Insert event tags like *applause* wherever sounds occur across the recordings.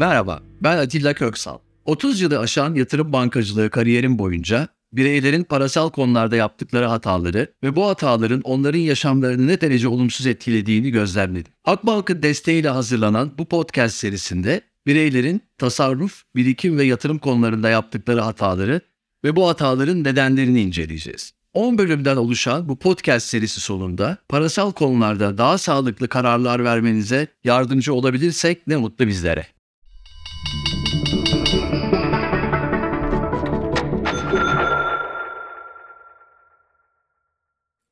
Merhaba, ben Atilla Köksal. 30 yılı aşan yatırım bankacılığı kariyerim boyunca bireylerin parasal konularda yaptıkları hataları ve bu hataların onların yaşamlarını ne derece olumsuz etkilediğini gözlemledim. Akbank'ın desteğiyle hazırlanan bu podcast serisinde bireylerin tasarruf, birikim ve yatırım konularında yaptıkları hataları ve bu hataların nedenlerini inceleyeceğiz. 10 bölümden oluşan bu podcast serisi sonunda parasal konularda daha sağlıklı kararlar vermenize yardımcı olabilirsek ne mutlu bizlere.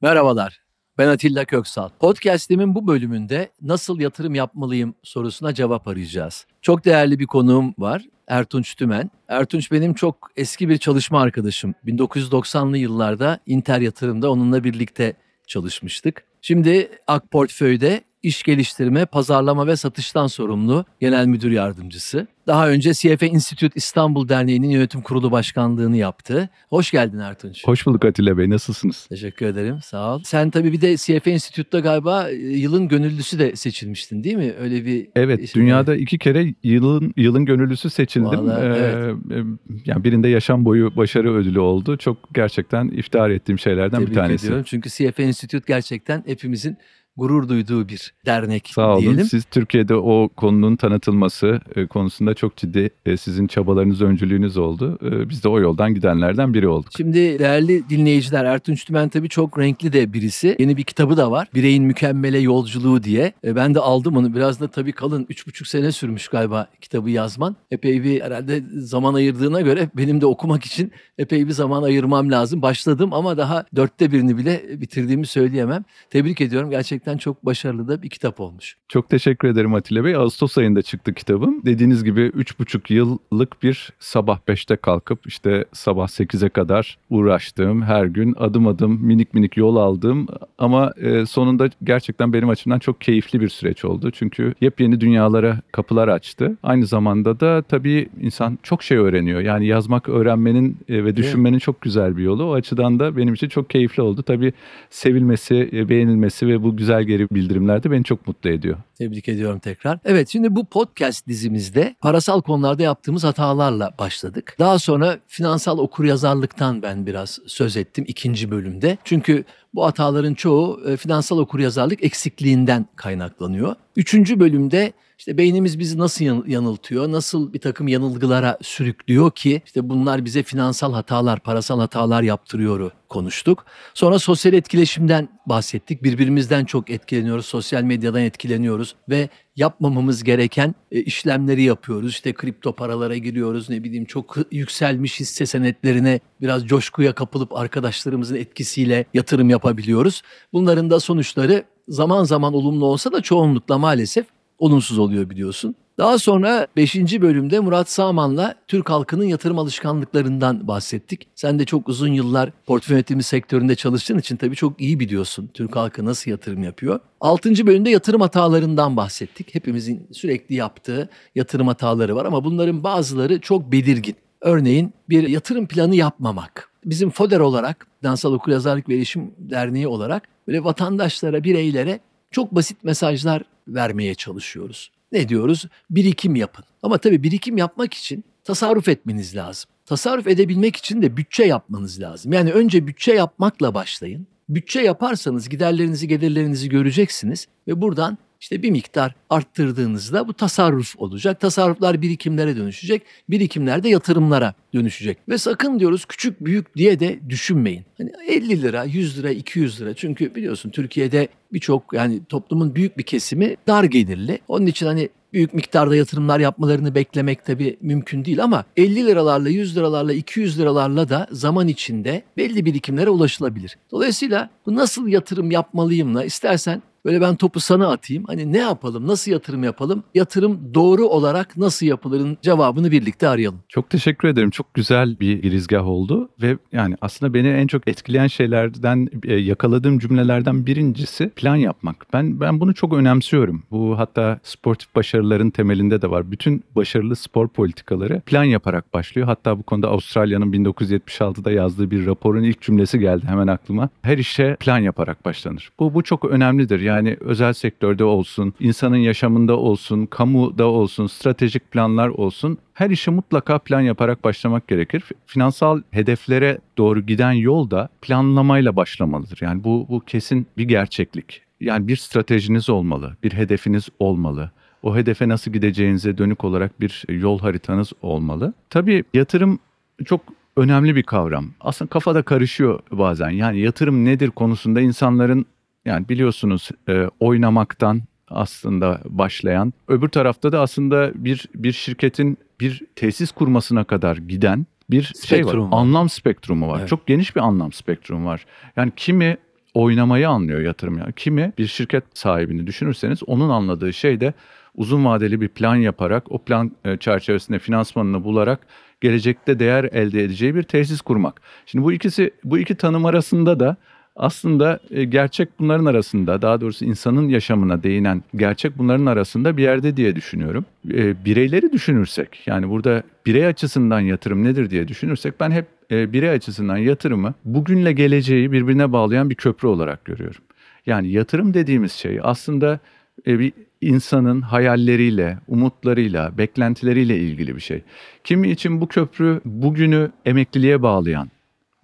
Merhabalar. Ben Atilla Köksal. Podcast'imin bu bölümünde nasıl yatırım yapmalıyım sorusuna cevap arayacağız. Çok değerli bir konuğum var. Ertunç Tümen. Ertunç benim çok eski bir çalışma arkadaşım. 1990'lı yıllarda Inter Yatırım'da onunla birlikte çalışmıştık. Şimdi Ak Portföy'de iş geliştirme, pazarlama ve satıştan sorumlu genel müdür yardımcısı. Daha önce CFA Institute İstanbul Derneği'nin yönetim kurulu başkanlığını yaptı. Hoş geldin Ertunç. Hoş bulduk Atilla Bey. Nasılsınız? Teşekkür ederim. Sağ ol. Sen tabii bir de CFA Institute'da galiba e, yılın gönüllüsü de seçilmiştin değil mi? Öyle bir Evet, işin dünyada iki kere yılın yılın gönüllüsü seçildim. Vallahi, evet. Ee, yani birinde yaşam boyu başarı ödülü oldu. Çok gerçekten iftihar ettiğim şeylerden Tebrik bir tanesi. ediyorum. Çünkü CFA Institute gerçekten hepimizin gurur duyduğu bir dernek Sağ olun. diyelim. Siz Türkiye'de o konunun tanıtılması e, konusunda çok ciddi e, sizin çabalarınız, öncülüğünüz oldu. E, Biz de o yoldan gidenlerden biri olduk. Şimdi değerli dinleyiciler Ertunç Tümen tabii çok renkli de birisi. Yeni bir kitabı da var. Bireyin Mükemmele Yolculuğu diye. Ben de aldım onu. Biraz da tabii kalın. Üç buçuk sene sürmüş galiba kitabı yazman. Epey bir herhalde zaman ayırdığına göre benim de okumak için epey bir zaman ayırmam lazım. Başladım ama daha dörtte birini bile bitirdiğimi söyleyemem. Tebrik ediyorum. Gerçekten çok başarılı da bir kitap olmuş. Çok teşekkür ederim Atilla Bey. Ağustos ayında çıktı kitabım. Dediğiniz gibi 3,5 yıllık bir sabah 5'te kalkıp işte sabah 8'e kadar uğraştığım, her gün adım adım minik minik yol aldığım ama e, sonunda gerçekten benim açımdan çok keyifli bir süreç oldu. Çünkü yepyeni dünyalara kapılar açtı. Aynı zamanda da tabii insan çok şey öğreniyor. Yani yazmak, öğrenmenin e, ve düşünmenin çok güzel bir yolu. O açıdan da benim için çok keyifli oldu. Tabii sevilmesi, e, beğenilmesi ve bu güzel geri bildirimler de beni çok mutlu ediyor. Tebrik ediyorum tekrar. Evet şimdi bu podcast dizimizde parasal konularda yaptığımız hatalarla başladık. Daha sonra finansal okuryazarlıktan ben biraz söz ettim ikinci bölümde. Çünkü bu hataların çoğu e, finansal okuryazarlık eksikliğinden kaynaklanıyor. Üçüncü bölümde işte beynimiz bizi nasıl yan- yanıltıyor, nasıl bir takım yanılgılara sürüklüyor ki işte bunlar bize finansal hatalar, parasal hatalar yaptırıyor konuştuk. Sonra sosyal etkileşimden bahsettik. Birbirimizden çok etkileniyoruz, sosyal medyadan etkileniyoruz ve yapmamamız gereken e, işlemleri yapıyoruz. İşte kripto paralara giriyoruz, ne bileyim çok yükselmiş hisse senetlerine biraz coşkuya kapılıp arkadaşlarımızın etkisiyle yatırım yapabiliyoruz. Bunların da sonuçları zaman zaman olumlu olsa da çoğunlukla maalesef olumsuz oluyor biliyorsun. Daha sonra 5. bölümde Murat Sağman'la Türk halkının yatırım alışkanlıklarından bahsettik. Sen de çok uzun yıllar portföy yönetimi sektöründe çalıştığın için tabii çok iyi biliyorsun Türk halkı nasıl yatırım yapıyor. 6. bölümde yatırım hatalarından bahsettik. Hepimizin sürekli yaptığı yatırım hataları var ama bunların bazıları çok belirgin. Örneğin bir yatırım planı yapmamak. Bizim FODER olarak, Finansal Okuryazarlık ve Erişim Derneği olarak böyle vatandaşlara, bireylere çok basit mesajlar vermeye çalışıyoruz. Ne diyoruz? Birikim yapın. Ama tabii birikim yapmak için tasarruf etmeniz lazım. Tasarruf edebilmek için de bütçe yapmanız lazım. Yani önce bütçe yapmakla başlayın. Bütçe yaparsanız giderlerinizi, gelirlerinizi göreceksiniz ve buradan işte bir miktar arttırdığınızda bu tasarruf olacak. Tasarruflar birikimlere dönüşecek. Birikimler de yatırımlara dönüşecek. Ve sakın diyoruz küçük büyük diye de düşünmeyin. Hani 50 lira, 100 lira, 200 lira. Çünkü biliyorsun Türkiye'de birçok yani toplumun büyük bir kesimi dar gelirli. Onun için hani büyük miktarda yatırımlar yapmalarını beklemek tabii mümkün değil ama 50 liralarla, 100 liralarla, 200 liralarla da zaman içinde belli birikimlere ulaşılabilir. Dolayısıyla bu nasıl yatırım yapmalıyımla istersen Böyle ben topu sana atayım. Hani ne yapalım, nasıl yatırım yapalım? Yatırım doğru olarak nasıl yapılırın cevabını birlikte arayalım. Çok teşekkür ederim. Çok güzel bir girizgah oldu ve yani aslında beni en çok etkileyen şeylerden e, yakaladığım cümlelerden birincisi plan yapmak. Ben ben bunu çok önemsiyorum. Bu hatta sportif başarıların temelinde de var. Bütün başarılı spor politikaları plan yaparak başlıyor. Hatta bu konuda Avustralya'nın 1976'da yazdığı bir raporun ilk cümlesi geldi hemen aklıma. Her işe plan yaparak başlanır. Bu bu çok önemlidir. Yani Yani özel sektörde olsun, insanın yaşamında olsun, kamuda olsun, stratejik planlar olsun. Her işe mutlaka plan yaparak başlamak gerekir. Finansal hedeflere doğru giden yol da planlamayla başlamalıdır. Yani bu, bu kesin bir gerçeklik. Yani bir stratejiniz olmalı, bir hedefiniz olmalı. O hedefe nasıl gideceğinize dönük olarak bir yol haritanız olmalı. Tabii yatırım çok önemli bir kavram. Aslında kafada karışıyor bazen. Yani yatırım nedir konusunda insanların yani biliyorsunuz e, oynamaktan aslında başlayan, öbür tarafta da aslında bir bir şirketin bir tesis kurmasına kadar giden bir şey var. Spektrum var. Anlam spektrumu var. Evet. Çok geniş bir anlam spektrumu var. Yani kimi oynamayı anlıyor yatırım ya. Kimi bir şirket sahibini düşünürseniz onun anladığı şey de uzun vadeli bir plan yaparak o plan e, çerçevesinde finansmanını bularak gelecekte değer elde edeceği bir tesis kurmak. Şimdi bu ikisi bu iki tanım arasında da aslında e, gerçek bunların arasında daha doğrusu insanın yaşamına değinen gerçek bunların arasında bir yerde diye düşünüyorum. E, bireyleri düşünürsek yani burada birey açısından yatırım nedir diye düşünürsek ben hep e, birey açısından yatırımı bugünle geleceği birbirine bağlayan bir köprü olarak görüyorum. Yani yatırım dediğimiz şey aslında bir insanın hayalleriyle, umutlarıyla, beklentileriyle ilgili bir şey. Kimi için bu köprü bugünü emekliliğe bağlayan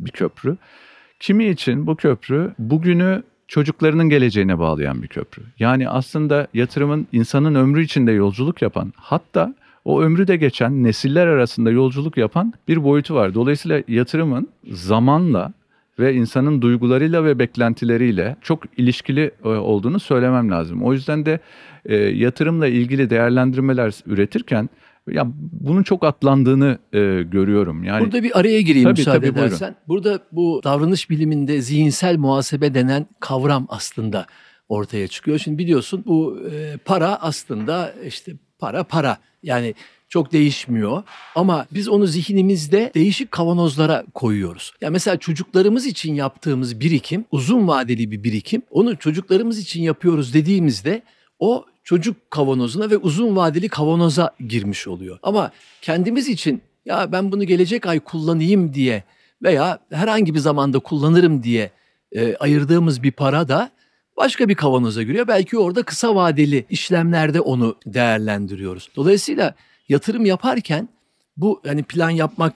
bir köprü. Kimi için bu köprü bugünü çocuklarının geleceğine bağlayan bir köprü. Yani aslında yatırımın insanın ömrü içinde yolculuk yapan, hatta o ömrü de geçen nesiller arasında yolculuk yapan bir boyutu var. Dolayısıyla yatırımın zamanla ve insanın duygularıyla ve beklentileriyle çok ilişkili e, olduğunu söylemem lazım. O yüzden de e, yatırımla ilgili değerlendirmeler üretirken ya bunun çok atlandığını e, görüyorum. Yani Burada bir araya gireyim Tabii, müsaade tabii, buyurun. edersen. Burada bu davranış biliminde zihinsel muhasebe denen kavram aslında ortaya çıkıyor. Şimdi biliyorsun bu e, para aslında işte para para yani çok değişmiyor ama biz onu zihnimizde değişik kavanozlara koyuyoruz. Ya mesela çocuklarımız için yaptığımız birikim uzun vadeli bir birikim. Onu çocuklarımız için yapıyoruz dediğimizde o çocuk kavanozuna ve uzun vadeli kavanoza girmiş oluyor. Ama kendimiz için ya ben bunu gelecek ay kullanayım diye veya herhangi bir zamanda kullanırım diye e, ayırdığımız bir para da başka bir kavanoza giriyor. Belki orada kısa vadeli işlemlerde onu değerlendiriyoruz. Dolayısıyla yatırım yaparken bu hani plan yapmak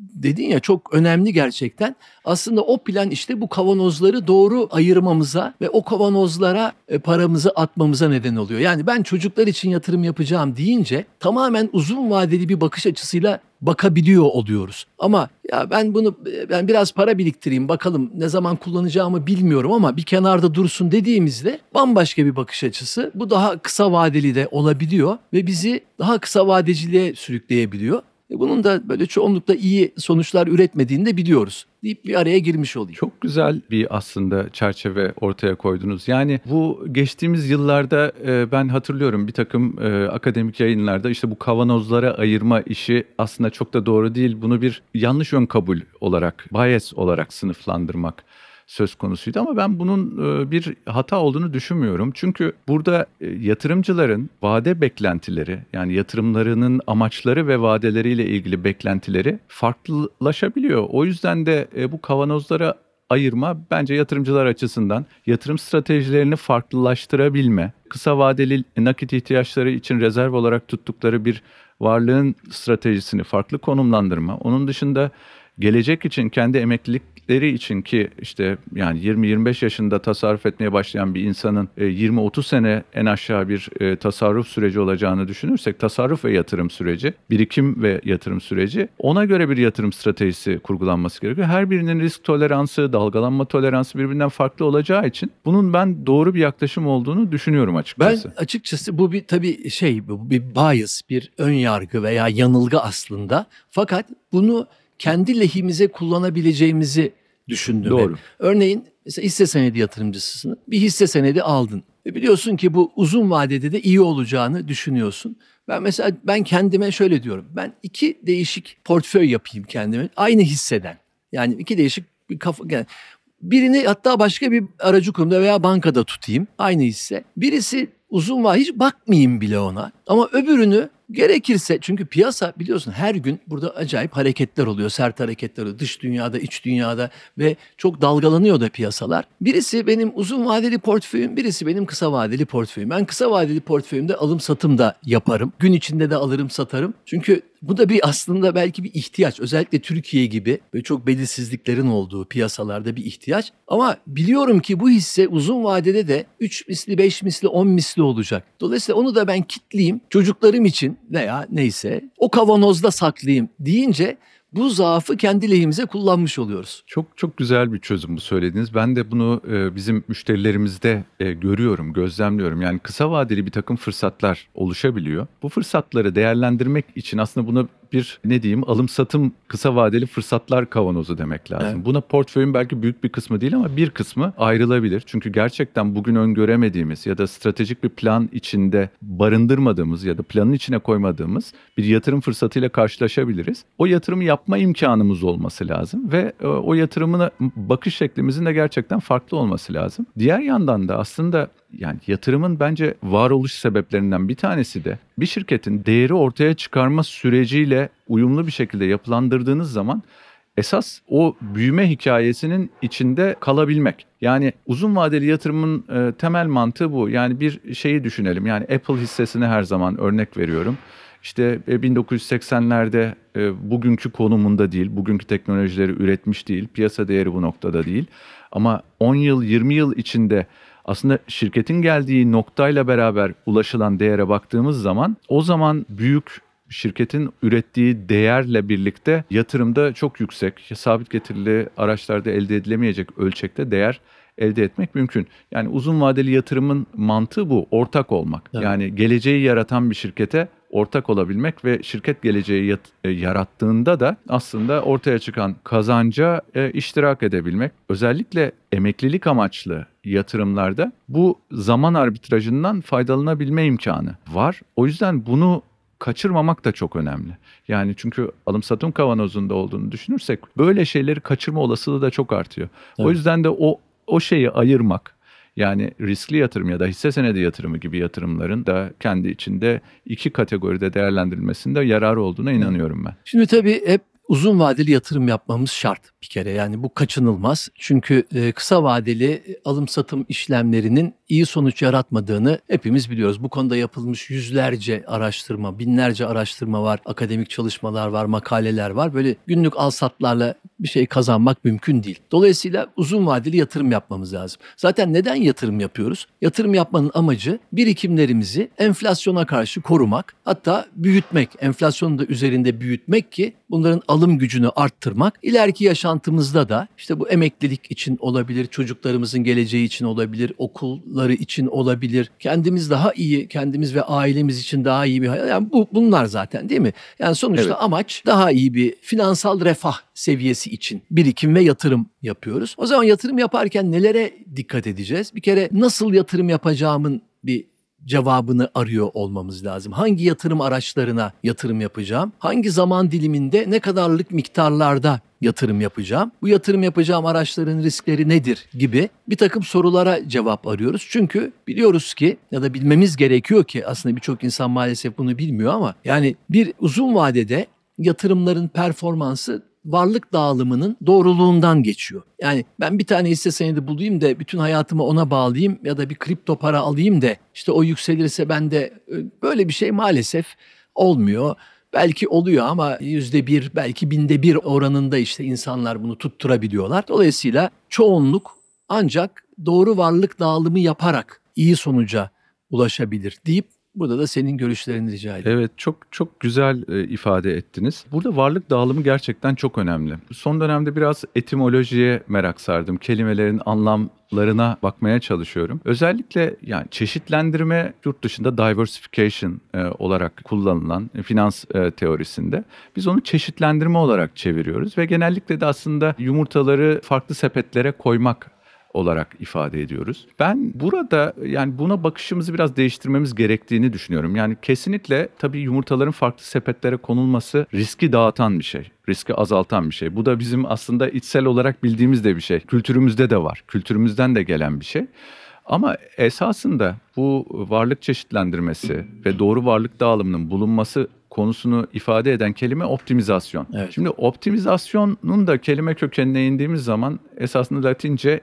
dedin ya çok önemli gerçekten. Aslında o plan işte bu kavanozları doğru ayırmamıza ve o kavanozlara e, paramızı atmamıza neden oluyor. Yani ben çocuklar için yatırım yapacağım deyince tamamen uzun vadeli bir bakış açısıyla bakabiliyor oluyoruz. Ama ya ben bunu ben biraz para biriktireyim bakalım ne zaman kullanacağımı bilmiyorum ama bir kenarda dursun dediğimizde bambaşka bir bakış açısı. Bu daha kısa vadeli de olabiliyor ve bizi daha kısa vadeciliğe sürükleyebiliyor. E bunun da böyle çoğunlukla iyi sonuçlar üretmediğini de biliyoruz deyip bir araya girmiş olayım. Çok güzel bir aslında çerçeve ortaya koydunuz. Yani bu geçtiğimiz yıllarda e, ben hatırlıyorum bir takım e, akademik yayınlarda işte bu kavanozlara ayırma işi aslında çok da doğru değil. Bunu bir yanlış ön kabul olarak, bias olarak sınıflandırmak söz konusuydu ama ben bunun e, bir hata olduğunu düşünmüyorum. Çünkü burada e, yatırımcıların vade beklentileri yani yatırımlarının amaçları ve vadeleriyle ilgili beklentileri farklılaşabiliyor. O yüzden de e, bu kavanozlara ayırma bence yatırımcılar açısından yatırım stratejilerini farklılaştırabilme, kısa vadeli nakit ihtiyaçları için rezerv olarak tuttukları bir varlığın stratejisini farklı konumlandırma. Onun dışında gelecek için kendi emeklilikleri için ki işte yani 20-25 yaşında tasarruf etmeye başlayan bir insanın e, 20-30 sene en aşağı bir e, tasarruf süreci olacağını düşünürsek tasarruf ve yatırım süreci, birikim ve yatırım süreci ona göre bir yatırım stratejisi kurgulanması gerekiyor. Her birinin risk toleransı, dalgalanma toleransı birbirinden farklı olacağı için bunun ben doğru bir yaklaşım olduğunu düşünüyorum Ben açıkçası. açıkçası bu bir tabii şey bu bir bias, bir ön yargı veya yanılgı aslında. Fakat bunu kendi lehimize kullanabileceğimizi düşündüm. Doğru. Örneğin mesela hisse senedi yatırımcısısın. Bir hisse senedi aldın. Ve biliyorsun ki bu uzun vadede de iyi olacağını düşünüyorsun. Ben mesela ben kendime şöyle diyorum. Ben iki değişik portföy yapayım kendime. Aynı hisseden. Yani iki değişik bir kafa. Yani birini hatta başka bir aracı kurumda veya bankada tutayım. Aynı hisse. Birisi uzun vadeli hiç bakmayayım bile ona. Ama öbürünü Gerekirse çünkü piyasa biliyorsun her gün burada acayip hareketler oluyor. Sert hareketler oluyor. Dış dünyada, iç dünyada ve çok dalgalanıyor da piyasalar. Birisi benim uzun vadeli portföyüm, birisi benim kısa vadeli portföyüm. Ben kısa vadeli portföyümde alım satım da yaparım. Gün içinde de alırım satarım. Çünkü bu da bir aslında belki bir ihtiyaç. Özellikle Türkiye gibi ve çok belirsizliklerin olduğu piyasalarda bir ihtiyaç. Ama biliyorum ki bu hisse uzun vadede de 3 misli, 5 misli, 10 misli olacak. Dolayısıyla onu da ben kitleyeyim çocuklarım için veya neyse o kavanozda saklayayım deyince bu zaafı kendi lehimize kullanmış oluyoruz. Çok çok güzel bir çözüm bu söylediğiniz. Ben de bunu e, bizim müşterilerimizde e, görüyorum, gözlemliyorum. Yani kısa vadeli bir takım fırsatlar oluşabiliyor. Bu fırsatları değerlendirmek için aslında buna bir ne diyeyim alım satım kısa vadeli fırsatlar kavanozu demek lazım. Evet. Buna portföyün belki büyük bir kısmı değil ama bir kısmı ayrılabilir. Çünkü gerçekten bugün öngöremediğimiz ya da stratejik bir plan içinde barındırmadığımız ya da planın içine koymadığımız bir yatırım fırsatıyla karşılaşabiliriz. O yatırımı yapma imkanımız olması lazım ve e, o yatırımına bakış şeklimizin de gerçekten farklı olması lazım. Diğer yandan da aslında yani yatırımın bence varoluş sebeplerinden bir tanesi de bir şirketin değeri ortaya çıkarma süreciyle uyumlu bir şekilde yapılandırdığınız zaman esas o büyüme hikayesinin içinde kalabilmek. Yani uzun vadeli yatırımın e, temel mantığı bu. Yani bir şeyi düşünelim. Yani Apple hissesine her zaman örnek veriyorum. İşte e, 1980'lerde e, bugünkü konumunda değil, bugünkü teknolojileri üretmiş değil, piyasa değeri bu noktada değil. Ama 10 yıl, 20 yıl içinde aslında şirketin geldiği noktayla beraber ulaşılan değere baktığımız zaman o zaman büyük şirketin ürettiği değerle birlikte yatırımda çok yüksek, sabit getirili araçlarda elde edilemeyecek ölçekte değer elde etmek mümkün. Yani uzun vadeli yatırımın mantığı bu, ortak olmak. Evet. Yani geleceği yaratan bir şirkete ortak olabilmek ve şirket geleceği e, yarattığında da aslında ortaya çıkan kazanca e, iştirak edebilmek. Özellikle emeklilik amaçlı yatırımlarda bu zaman arbitrajından faydalanabilme imkanı var. O yüzden bunu kaçırmamak da çok önemli. Yani çünkü alım satım kavanozunda olduğunu düşünürsek böyle şeyleri kaçırma olasılığı da çok artıyor. O Evet. yüzden de o o şeyi ayırmak yani riskli yatırım ya da hisse senedi yatırımı gibi yatırımların da kendi içinde iki kategoride değerlendirilmesinde yarar olduğuna inanıyorum ben. Şimdi tabii hep uzun vadeli yatırım yapmamız şart bir kere. Yani bu kaçınılmaz. Çünkü e, kısa vadeli alım satım işlemlerinin iyi sonuç yaratmadığını hepimiz biliyoruz. Bu konuda yapılmış yüzlerce araştırma, binlerce araştırma var, akademik çalışmalar var, makaleler var. Böyle günlük alsatlarla bir şey kazanmak mümkün değil. Dolayısıyla uzun vadeli yatırım yapmamız lazım. Zaten neden yatırım yapıyoruz? Yatırım yapmanın amacı birikimlerimizi enflasyona karşı korumak, hatta büyütmek, enflasyonun da üzerinde büyütmek ki bunların alım gücünü arttırmak. İleriki yaşantımızda da işte bu emeklilik için olabilir, çocuklarımızın geleceği için olabilir, okulları için olabilir. Kendimiz daha iyi, kendimiz ve ailemiz için daha iyi bir hayat. Yani bu bunlar zaten değil mi? Yani sonuçta Evet. amaç daha iyi bir finansal refah seviyesi için birikim ve yatırım yapıyoruz. O zaman yatırım yaparken nelere dikkat edeceğiz? Bir kere nasıl yatırım yapacağımın bir cevabını arıyor olmamız lazım. Hangi yatırım araçlarına yatırım yapacağım? Hangi zaman diliminde ne kadarlık miktarlarda yatırım yapacağım? Bu yatırım yapacağım araçların riskleri nedir gibi bir takım sorulara cevap arıyoruz. Çünkü biliyoruz ki ya da bilmemiz gerekiyor ki aslında birçok insan maalesef bunu bilmiyor ama yani bir uzun vadede yatırımların performansı varlık dağılımının doğruluğundan geçiyor. Yani ben bir tane hisse senedi bulayım da bütün hayatımı ona bağlayayım ya da bir kripto para alayım da işte o yükselirse ben de e, böyle bir şey maalesef olmuyor. Belki oluyor ama yüzde bir belki binde bir oranında işte insanlar bunu tutturabiliyorlar. Dolayısıyla çoğunluk ancak doğru varlık dağılımı yaparak iyi sonuca ulaşabilir deyip burada da senin görüşlerini rica ediyorum. Evet çok çok güzel e, ifade ettiniz. Burada varlık dağılımı gerçekten çok önemli. Son dönemde biraz etimolojiye merak sardım. Kelimelerin anlamlarına bakmaya çalışıyorum. Özellikle yani çeşitlendirme yurt dışında diversification e, olarak kullanılan finans e, teorisinde biz onu çeşitlendirme olarak çeviriyoruz ve genellikle de aslında yumurtaları farklı sepetlere koymak olarak ifade ediyoruz. Ben burada yani buna bakışımızı biraz değiştirmemiz gerektiğini düşünüyorum. Yani kesinlikle tabii yumurtaların farklı sepetlere konulması riski dağıtan bir şey. Riski azaltan bir şey. Bu da bizim aslında içsel olarak bildiğimiz de bir şey. Kültürümüzde de var. Kültürümüzden de gelen bir şey. Ama esasında bu varlık çeşitlendirmesi ve doğru varlık dağılımının bulunması konusunu ifade eden kelime optimizasyon. Evet. Şimdi optimizasyonun da kelime kökenine indiğimiz zaman esasında Latince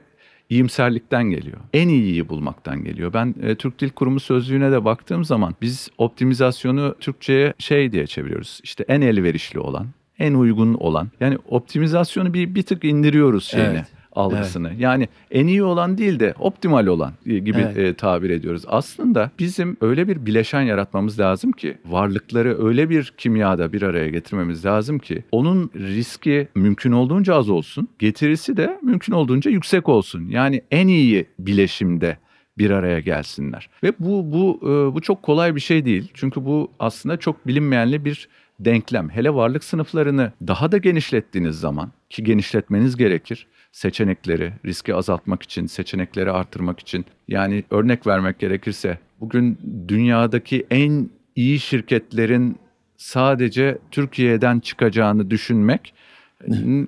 iyimserlikten geliyor. En iyiyi bulmaktan geliyor. Ben e, Türk Dil Kurumu sözlüğüne de baktığım zaman biz optimizasyonu Türkçe'ye şey diye çeviriyoruz. İşte en elverişli olan, en uygun olan. Yani optimizasyonu bir bir tık indiriyoruz şeyini. Evet. Algısını. Yani en iyi olan değil de optimal olan e, gibi Evet. e, tabir ediyoruz. Aslında bizim öyle bir bileşen yaratmamız lazım ki varlıkları öyle bir kimyada bir araya getirmemiz lazım ki onun riski mümkün olduğunca az olsun. Getirisi de mümkün olduğunca yüksek olsun. Yani en iyi bileşimde bir araya gelsinler. Ve bu bu e, bu çok kolay bir şey değil. Çünkü bu aslında çok bilinmeyenli bir denklem. Hele varlık sınıflarını daha da genişlettiğiniz zaman ki genişletmeniz gerekir seçenekleri riski azaltmak için, seçenekleri artırmak için. Yani örnek vermek gerekirse bugün dünyadaki en iyi şirketlerin sadece Türkiye'den çıkacağını düşünmek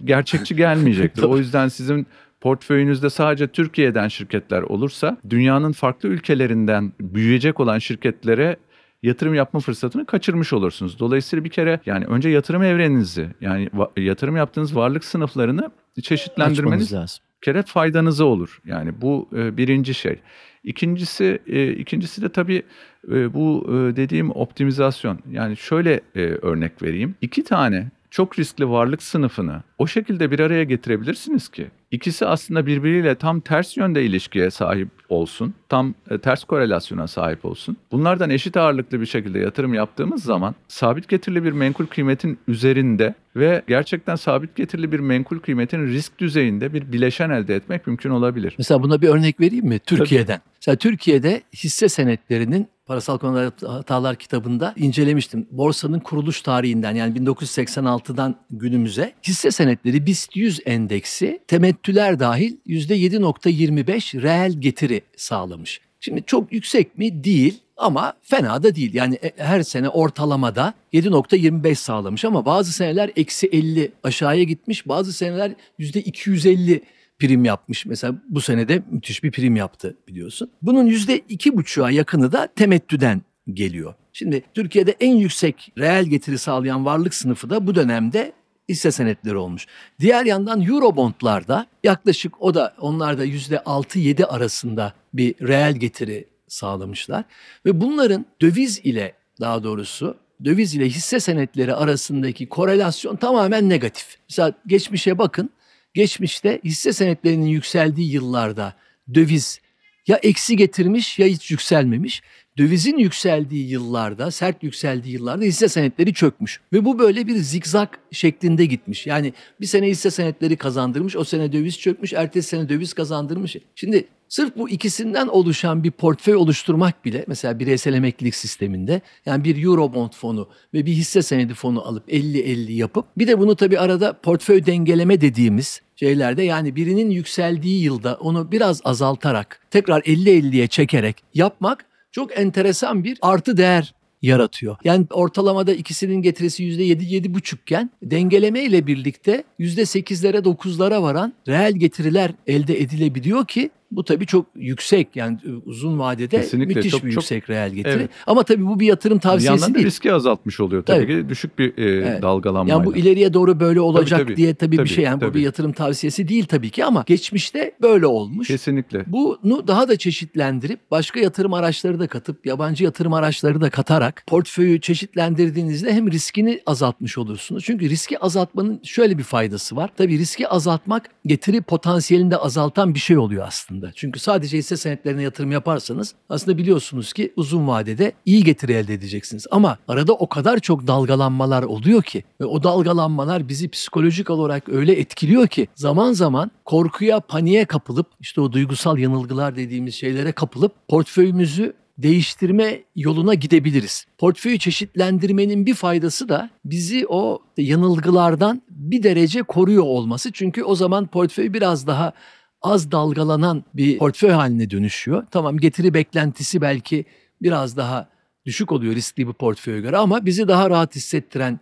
gerçekçi gelmeyecektir. *laughs* o yüzden sizin portföyünüzde sadece Türkiye'den şirketler olursa dünyanın farklı ülkelerinden büyüyecek olan şirketlere yatırım yapma fırsatını kaçırmış olursunuz. Dolayısıyla bir kere yani önce yatırım evreninizi yani yatırım yaptığınız varlık sınıflarını çeşitlendirmeniz lazım. kere faydanıza olur. Yani bu e, birinci şey. İkincisi e, ikincisi de tabii e, bu e, dediğim optimizasyon. Yani şöyle e, örnek vereyim. İki tane çok riskli varlık sınıfını o şekilde bir araya getirebilirsiniz ki ikisi aslında birbiriyle tam ters yönde ilişkiye sahip olsun. Tam e, ters korelasyona sahip olsun. Bunlardan eşit ağırlıklı bir şekilde yatırım yaptığımız zaman sabit getirili bir menkul kıymetin üzerinde ve gerçekten sabit getirili bir menkul kıymetin risk düzeyinde bir bileşen elde etmek mümkün olabilir. Mesela buna bir örnek vereyim mi? Türkiye'den. Mesela Türkiye'de hisse senetlerinin Parasal Konular Hatalar kitabında incelemiştim. Borsanın kuruluş tarihinden yani 1986'dan günümüze hisse senetleri BIST 100 endeksi temettüler dahil %7.25 reel getiri sağlamış. Şimdi çok yüksek mi? Değil ama fena da değil. Yani e, her sene ortalamada 7.25 sağlamış ama bazı seneler eksi 50 aşağıya gitmiş. Bazı seneler %250 prim yapmış. Mesela bu senede müthiş bir prim yaptı biliyorsun. Bunun %2,5'a yakını da temettüden geliyor. Şimdi Türkiye'de en yüksek reel getiri sağlayan varlık sınıfı da bu dönemde hisse senetleri olmuş. Diğer yandan Eurobondlarda yaklaşık o da onlar da %6-7 arasında bir reel getiri sağlamışlar. Ve bunların döviz ile daha doğrusu döviz ile hisse senetleri arasındaki korelasyon tamamen negatif. Mesela geçmişe bakın. Geçmişte hisse senetlerinin yükseldiği yıllarda döviz ya eksi getirmiş ya hiç yükselmemiş. Dövizin yükseldiği yıllarda, sert yükseldiği yıllarda hisse senetleri çökmüş. Ve bu böyle bir zigzag şeklinde gitmiş. Yani bir sene hisse senetleri kazandırmış, o sene döviz çökmüş, ertesi sene döviz kazandırmış. Şimdi sırf bu ikisinden oluşan bir portföy oluşturmak bile mesela bireysel emeklilik sisteminde yani bir Eurobond fonu ve bir hisse senedi fonu alıp 50-50 yapıp bir de bunu tabii arada portföy dengeleme dediğimiz şeylerde yani birinin yükseldiği yılda onu biraz azaltarak tekrar 50-50'ye çekerek yapmak çok enteresan bir artı değer yaratıyor. Yani ortalamada ikisinin getirisi %7-7,5 iken dengeleme ile birlikte %8'lere 9'lara varan reel getiriler elde edilebiliyor ki bu tabii çok yüksek yani uzun vadede Kesinlikle, müthiş çok- bir çok- yüksek reel getiri. Evet. Ama tabii bu bir yatırım Bir tavsiyesi yandan da değil. riski azaltmış oluyor tabii, Tabii. ki. Düşük bir e, Evet. dalgalanmayla. Yani bu ileriye doğru böyle olacak tabii. diye tabii, Tabii, bir şey yani bu tabii. bir yatırım tavsiyesi değil tabii ki ama geçmişte böyle olmuş. Kesinlikle. Bunu daha da çeşitlendirip başka yatırım araçları da katıp yabancı yatırım araçları da katarak portföyü çeşitlendirdiğinizde hem riskini azaltmış olursunuz. Çünkü riski azaltmanın şöyle bir faydası var. Tabii riski azaltmak getiri potansiyelini de azaltan bir şey oluyor aslında. Çünkü sadece hisse senetlerine yatırım yaparsanız aslında biliyorsunuz ki uzun vadede iyi getiri elde edeceksiniz. Ama arada o kadar çok dalgalanmalar oluyor ki ve o dalgalanmalar bizi psikolojik olarak öyle etkiliyor ki zaman zaman korkuya, paniğe kapılıp işte o duygusal yanılgılar dediğimiz şeylere kapılıp portföyümüzü değiştirme yoluna gidebiliriz. Portföyü çeşitlendirmenin bir faydası da bizi o yanılgılardan bir derece koruyor olması. Çünkü o zaman portföy biraz daha az dalgalanan bir portföy haline dönüşüyor. Tamam getiri beklentisi belki biraz daha düşük oluyor riskli bir portföye göre ama bizi daha rahat hissettiren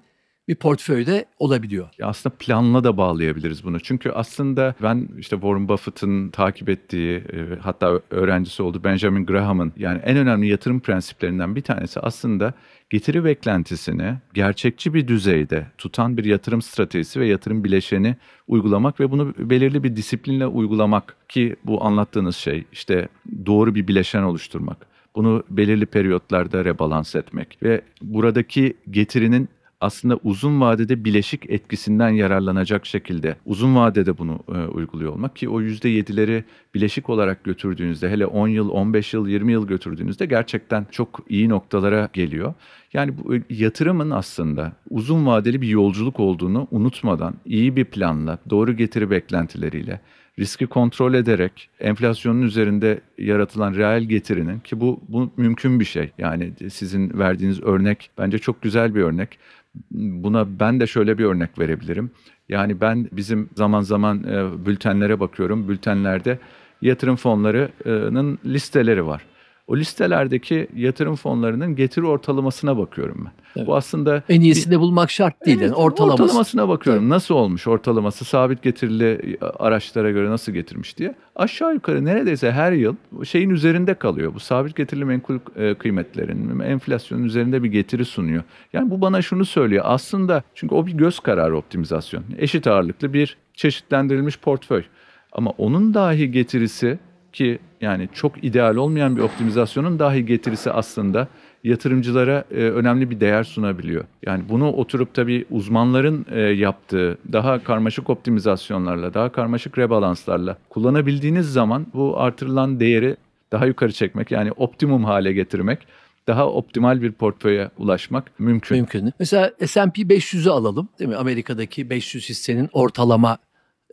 bir portföyde olabiliyor. Aslında planla da bağlayabiliriz bunu. Çünkü aslında ben işte Warren Buffett'ın takip ettiği e, hatta öğrencisi oldu Benjamin Graham'ın yani en önemli yatırım prensiplerinden bir tanesi aslında getiri beklentisini gerçekçi bir düzeyde tutan bir yatırım stratejisi ve yatırım bileşeni uygulamak ve bunu belirli bir disiplinle uygulamak ki bu anlattığınız şey işte doğru bir bileşen oluşturmak. Bunu belirli periyotlarda rebalans etmek ve buradaki getirinin aslında uzun vadede bileşik etkisinden yararlanacak şekilde uzun vadede bunu e, uyguluyor olmak ki o %7'leri bileşik olarak götürdüğünüzde hele 10 yıl, 15 yıl, 20 yıl götürdüğünüzde gerçekten çok iyi noktalara geliyor. Yani bu yatırımın aslında uzun vadeli bir yolculuk olduğunu unutmadan iyi bir planla, doğru getiri beklentileriyle riski kontrol ederek enflasyonun üzerinde yaratılan reel getirinin ki bu, bu mümkün bir şey. Yani sizin verdiğiniz örnek bence çok güzel bir örnek. Buna ben de şöyle bir örnek verebilirim. Yani ben bizim zaman zaman e, bültenlere bakıyorum. Bültenlerde yatırım fonlarının listeleri var. O listelerdeki yatırım fonlarının getiri ortalamasına bakıyorum ben. Evet. Bu aslında En iyisini de bulmak şart değil. Evet, yani ortalaması. ortalamasına bakıyorum. Nasıl olmuş ortalaması sabit getirili araçlara göre nasıl getirmiş diye. Aşağı yukarı neredeyse her yıl şeyin üzerinde kalıyor. Bu sabit getirili menkul e, kıymetlerin enflasyonun üzerinde bir getiri sunuyor. Yani bu bana şunu söylüyor. Aslında çünkü o bir göz kararı optimizasyon. Eşit ağırlıklı bir çeşitlendirilmiş portföy. Ama onun dahi getirisi ki yani çok ideal olmayan bir optimizasyonun dahi getirisi aslında yatırımcılara e, önemli bir değer sunabiliyor. Yani bunu oturup tabii uzmanların e, yaptığı daha karmaşık optimizasyonlarla, daha karmaşık rebalanslarla kullanabildiğiniz zaman bu artırılan değeri daha yukarı çekmek yani optimum hale getirmek daha optimal bir portföye ulaşmak mümkün. Mümkün. Mesela S&P 500'ü alalım değil mi? Amerika'daki 500 hissenin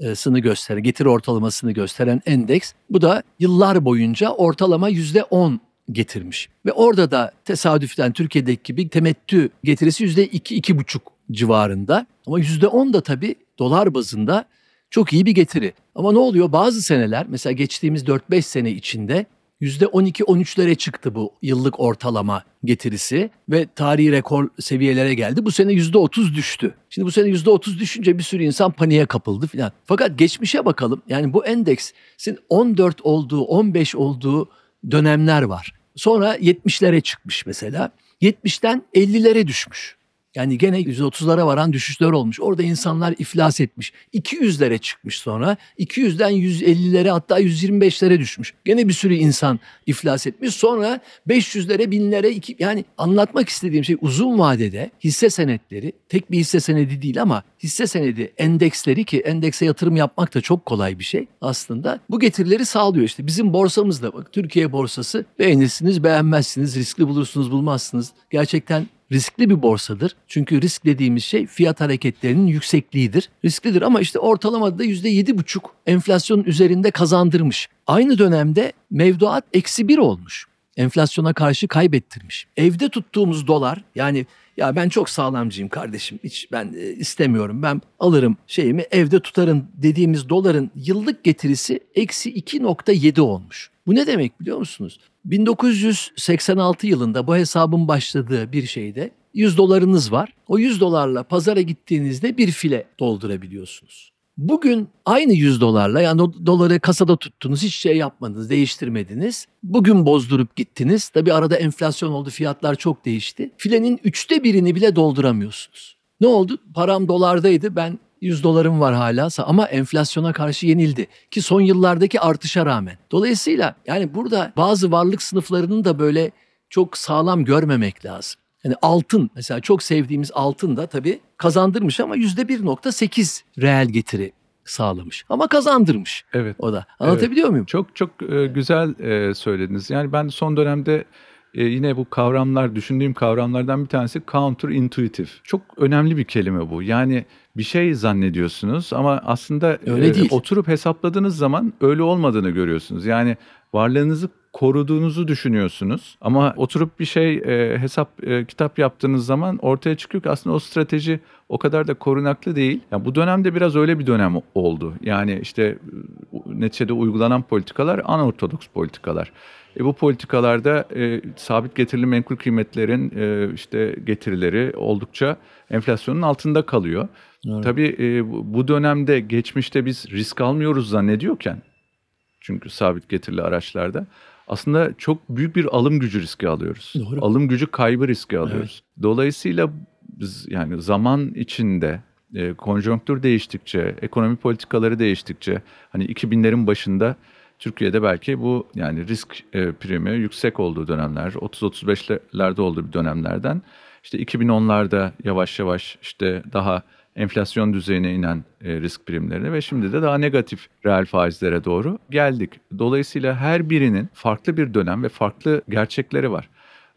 ortalamasını gösteren, getiri ortalamasını gösteren endeks. Bu da yıllar boyunca ortalama %10 getirmiş. Ve orada da tesadüfen Türkiye'deki gibi temettü getirisi %2-2,5 civarında. Ama %10 da tabii dolar bazında çok iyi bir getiri. Ama ne oluyor? Bazı seneler mesela geçtiğimiz 4-5 sene içinde %12-13'lere çıktı bu yıllık ortalama getirisi ve tarihi rekor seviyelere geldi. Bu sene %30 düştü. Şimdi bu sene %30 düşünce bir sürü insan paniğe kapıldı filan. Fakat geçmişe bakalım. Yani bu endeksin 14 olduğu, 15 olduğu dönemler var. Sonra 70'lere çıkmış mesela. 70'ten 50'lere düşmüş. Yani gene 130'lara varan düşüşler olmuş. Orada insanlar iflas etmiş. 200'lere çıkmış sonra. 200'den 150'lere hatta 125'lere düşmüş. Gene bir sürü insan iflas etmiş. Sonra 500'lere, 1000'lere iki, yani anlatmak istediğim şey uzun vadede hisse senetleri tek bir hisse senedi değil ama hisse senedi endeksleri ki endekse yatırım yapmak da çok kolay bir şey aslında. Bu getirileri sağlıyor işte. Bizim borsamızda bak Türkiye borsası beğenirsiniz beğenmezsiniz riskli bulursunuz bulmazsınız. Gerçekten riskli bir borsadır. Çünkü risk dediğimiz şey fiyat hareketlerinin yüksekliğidir. Risklidir ama işte ortalamada %7,5 enflasyonun üzerinde kazandırmış. Aynı dönemde mevduat eksi bir olmuş. Enflasyona karşı kaybettirmiş. Evde tuttuğumuz dolar yani ya ben çok sağlamcıyım kardeşim hiç ben e, istemiyorum ben alırım şeyimi evde tutarım dediğimiz doların yıllık getirisi eksi 2.7 olmuş. Bu ne demek biliyor musunuz? 1986 yılında bu hesabın başladığı bir şeyde 100 dolarınız var. O 100 dolarla pazara gittiğinizde bir file doldurabiliyorsunuz. Bugün aynı 100 dolarla yani o doları kasada tuttunuz, hiç şey yapmadınız, değiştirmediniz. Bugün bozdurup gittiniz. Tabi arada enflasyon oldu, fiyatlar çok değişti. Filenin üçte birini bile dolduramıyorsunuz. Ne oldu? Param dolardaydı, ben 100 dolarım var hala ama enflasyona karşı yenildi ki son yıllardaki artışa rağmen. Dolayısıyla yani burada bazı varlık sınıflarının da böyle çok sağlam görmemek lazım. Yani altın mesela çok sevdiğimiz altın da tabii kazandırmış ama %1.8 reel getiri sağlamış. Ama kazandırmış Evet. o da. Anlatabiliyor muyum? Çok çok e, güzel e, söylediniz. Yani ben son dönemde e, yine bu kavramlar, düşündüğüm kavramlardan bir tanesi counterintuitive. Çok önemli bir kelime bu. Yani bir şey zannediyorsunuz ama aslında Öyle değil. oturup hesapladığınız zaman öyle olmadığını görüyorsunuz. Yani varlığınızı koruduğunuzu düşünüyorsunuz ama oturup bir şey e, hesap e, kitap yaptığınız zaman ortaya çıkıyor ki aslında o strateji o kadar da korunaklı değil. Yani bu dönemde biraz öyle bir dönem oldu. Yani işte neticede uygulanan politikalar anortodoks politikalar. E, bu politikalarda e, sabit getirili menkul kıymetlerin e, işte getirileri oldukça enflasyonun altında kalıyor. Evet. Tabii e, bu dönemde geçmişte biz risk almıyoruz zannediyorken çünkü sabit getirili araçlarda aslında çok büyük bir alım gücü riski alıyoruz. Doğru. Alım gücü kaybı riski alıyoruz. Dolayısıyla biz yani zaman içinde e, konjonktür değiştikçe, ekonomi politikaları değiştikçe hani 2000'lerin başında Türkiye'de belki bu yani risk e, primi yüksek olduğu dönemler, 30-35'lerde olduğu bir dönemlerden işte 2010'larda yavaş yavaş işte daha enflasyon düzeyine inen e, risk primlerine ve şimdi de daha negatif reel faizlere doğru geldik. Dolayısıyla her birinin farklı bir dönem ve farklı gerçekleri var.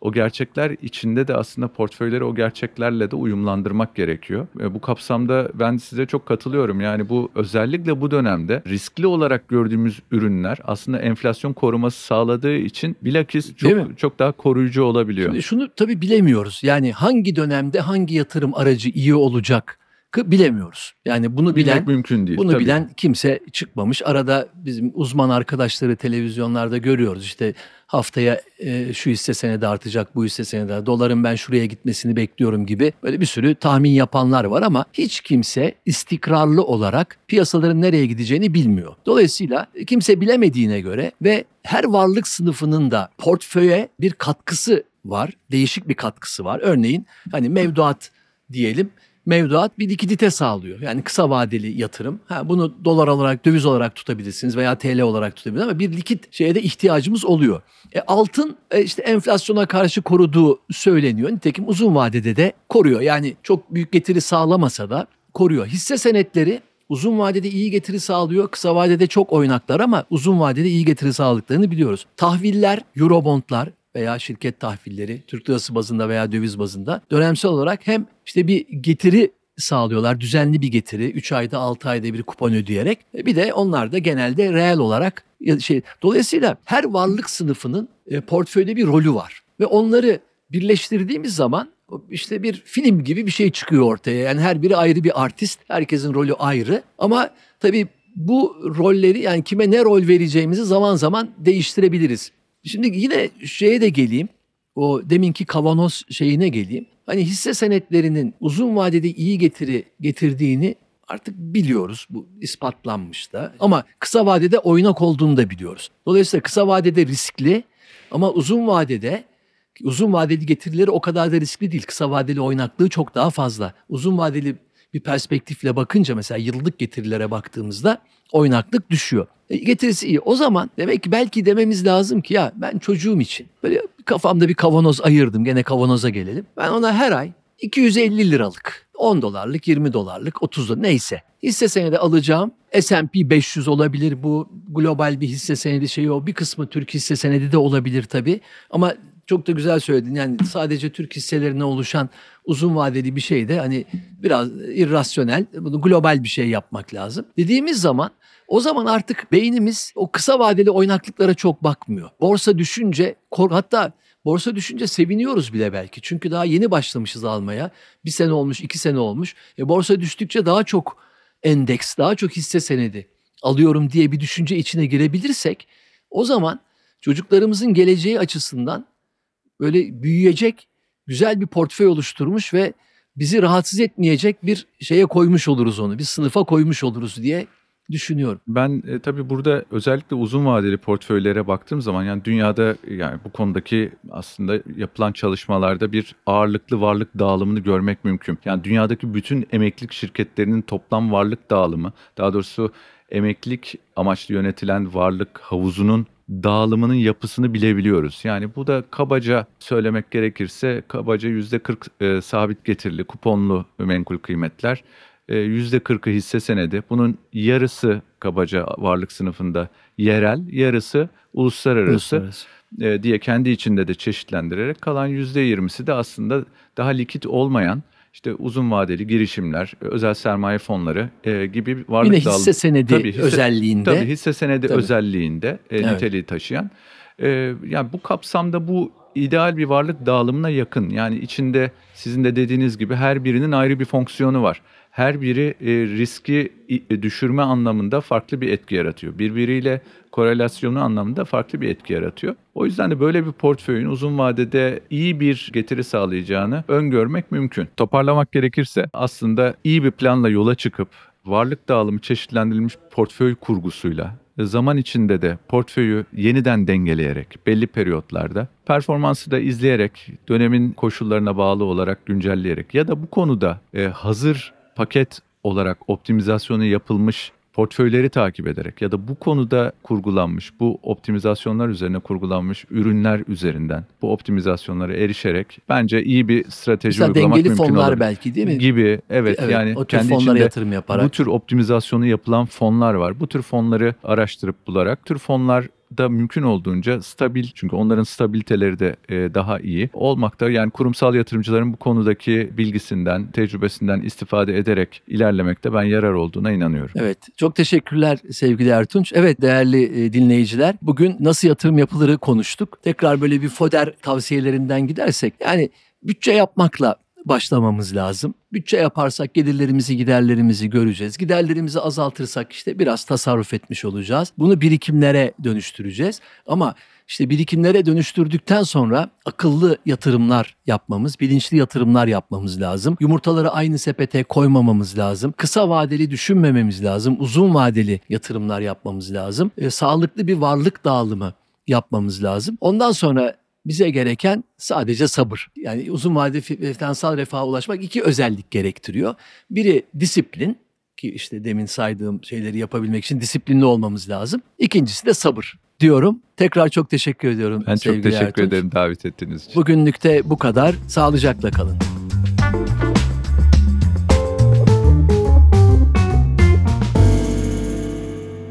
O gerçekler içinde de aslında portföyleri o gerçeklerle de uyumlandırmak gerekiyor. E, bu kapsamda ben size çok katılıyorum. Yani bu özellikle bu dönemde riskli olarak gördüğümüz ürünler aslında enflasyon koruması sağladığı için bilakis çok çok daha koruyucu olabiliyor. Şimdi şunu tabii bilemiyoruz. Yani hangi dönemde hangi yatırım aracı iyi olacak bilemiyoruz. Yani bunu bilen Bilmek mümkün değil. Bunu tabii. bilen kimse çıkmamış. Arada bizim uzman arkadaşları televizyonlarda görüyoruz. İşte haftaya e, şu hisse senedi artacak, bu hisse senedi. Doların ben şuraya gitmesini bekliyorum gibi böyle bir sürü tahmin yapanlar var ama hiç kimse istikrarlı olarak piyasaların nereye gideceğini bilmiyor. Dolayısıyla kimse bilemediğine göre ve her varlık sınıfının da portföye bir katkısı var. Değişik bir katkısı var. Örneğin hani mevduat diyelim mevduat bir likidite sağlıyor. Yani kısa vadeli yatırım. Ha, bunu dolar olarak, döviz olarak tutabilirsiniz veya TL olarak tutabilirsiniz ama bir likit şeye de ihtiyacımız oluyor. E, altın e, işte enflasyona karşı koruduğu söyleniyor. Nitekim uzun vadede de koruyor. Yani çok büyük getiri sağlamasa da koruyor. Hisse senetleri uzun vadede iyi getiri sağlıyor. Kısa vadede çok oynaklar ama uzun vadede iyi getiri sağladıklarını biliyoruz. Tahviller, eurobondlar veya şirket tahvilleri Türk lirası bazında veya döviz bazında dönemsel olarak hem işte bir getiri sağlıyorlar. Düzenli bir getiri. 3 ayda 6 ayda bir kupon ödeyerek. E, Bir de onlar da genelde reel olarak şey dolayısıyla her varlık sınıfının e, portföyde bir rolü var ve onları birleştirdiğimiz zaman işte bir film gibi bir şey çıkıyor ortaya. Yani her biri ayrı bir artist. Herkesin rolü ayrı. Ama tabii bu rolleri yani kime ne rol vereceğimizi zaman zaman değiştirebiliriz. Şimdi yine şeye de geleyim. O deminki kavanoz şeyine geleyim. Hani hisse senetlerinin uzun vadede iyi getiri getirdiğini artık biliyoruz. Bu ispatlanmış da. Ama kısa vadede oynak olduğunu da biliyoruz. Dolayısıyla kısa vadede riskli ama uzun vadede uzun vadeli getirileri o kadar da riskli değil. Kısa vadeli oynaklığı çok daha fazla. Uzun vadeli bir perspektifle bakınca mesela yıllık getirilere baktığımızda oynaklık düşüyor. E, getirisi iyi. O zaman demek ki belki dememiz lazım ki ya ben çocuğum için böyle kafamda bir kavanoz ayırdım. Gene kavanoza gelelim. Ben ona her ay 250 liralık 10 dolarlık 20 dolarlık 30 dolar neyse hisse senedi alacağım. S&P 500 olabilir bu global bir hisse senedi şeyi o. Bir kısmı Türk hisse senedi de olabilir tabii. Ama çok da güzel söyledin. Yani sadece Türk hisselerine oluşan uzun vadeli bir şey de hani biraz irrasyonel. Bunu global bir şey yapmak lazım. Dediğimiz zaman o zaman artık beynimiz o kısa vadeli oynaklıklara çok bakmıyor. Borsa düşünce kor hatta borsa düşünce seviniyoruz bile belki. Çünkü daha yeni başlamışız almaya. Bir sene olmuş, iki sene olmuş. E borsa düştükçe daha çok endeks, daha çok hisse senedi alıyorum diye bir düşünce içine girebilirsek o zaman çocuklarımızın geleceği açısından böyle büyüyecek güzel bir portföy oluşturmuş ve bizi rahatsız etmeyecek bir şeye koymuş oluruz onu. Bir sınıfa koymuş oluruz diye düşünüyorum. Ben e, tabii burada özellikle uzun vadeli portföylere baktığım zaman yani dünyada yani bu konudaki aslında yapılan çalışmalarda bir ağırlıklı varlık dağılımını görmek mümkün. Yani dünyadaki bütün emeklilik şirketlerinin toplam varlık dağılımı, daha doğrusu emeklilik amaçlı yönetilen varlık havuzunun dağılımının yapısını bilebiliyoruz. Yani bu da kabaca söylemek gerekirse kabaca %40 e, sabit getirili kuponlu menkul kıymetler, e, %40'ı hisse senedi. Bunun yarısı kabaca varlık sınıfında yerel, yarısı uluslararası, Uluslararası. e, diye kendi içinde de çeşitlendirerek kalan %20'si de aslında daha likit olmayan işte uzun vadeli girişimler, özel sermaye fonları e, gibi varlık Yine hisse senedi Tabii, hisse- özelliğinde. Tabii hisse senedi Tabii. özelliğinde e, Evet. niteliği taşıyan. E, yani bu kapsamda bu ideal bir varlık dağılımına yakın. Yani içinde sizin de dediğiniz gibi her birinin ayrı bir fonksiyonu var. Her biri e, riski i- düşürme anlamında farklı bir etki yaratıyor. Birbiriyle korelasyonu anlamında farklı bir etki yaratıyor. O yüzden de böyle bir portföyün uzun vadede iyi bir getiri sağlayacağını öngörmek mümkün. Toparlamak gerekirse aslında iyi bir planla yola çıkıp varlık dağılımı çeşitlendirilmiş portföy kurgusuyla e, zaman içinde de portföyü yeniden dengeleyerek belli periyotlarda performansı da izleyerek dönemin koşullarına bağlı olarak güncelleyerek ya da bu konuda e, hazır paket olarak optimizasyonu yapılmış portföyleri takip ederek ya da bu konuda kurgulanmış, bu optimizasyonlar üzerine kurgulanmış ürünler üzerinden bu optimizasyonlara erişerek bence iyi bir strateji Mesela uygulamak dengeli mümkün fonlar olabilir. belki değil mi? Gibi evet, yani o tür kendi fonlara içinde yatırım yaparak. bu tür optimizasyonu yapılan fonlar var. Bu tür fonları araştırıp bularak, tür fonlar da mümkün olduğunca stabil çünkü onların stabiliteleri de e, daha iyi olmakta. Yani kurumsal yatırımcıların bu konudaki bilgisinden, tecrübesinden istifade ederek ilerlemekte ben yarar olduğuna inanıyorum. Evet, çok teşekkürler sevgili Ertunç. Evet değerli e, dinleyiciler, bugün nasıl yatırım yapılırı konuştuk. Tekrar böyle bir foder tavsiyelerinden gidersek, yani bütçe yapmakla başlamamız lazım. Bütçe yaparsak gelirlerimizi, giderlerimizi göreceğiz. Giderlerimizi azaltırsak işte biraz tasarruf etmiş olacağız. Bunu birikimlere dönüştüreceğiz. Ama işte birikimlere dönüştürdükten sonra akıllı yatırımlar yapmamız, bilinçli yatırımlar yapmamız lazım. Yumurtaları aynı sepete koymamamız lazım. Kısa vadeli düşünmememiz lazım. Uzun vadeli yatırımlar yapmamız lazım. E, sağlıklı bir varlık dağılımı yapmamız lazım. Ondan sonra bize gereken sadece sabır. Yani uzun vadeli fi- finansal refaha ulaşmak iki özellik gerektiriyor. Biri disiplin ki işte demin saydığım şeyleri yapabilmek için disiplinli olmamız lazım. İkincisi de sabır diyorum. Tekrar çok teşekkür ediyorum Ben çok teşekkür Ertunç. ederim davet ettiğiniz için. Bugünlük de bu kadar. Sağlıcakla kalın.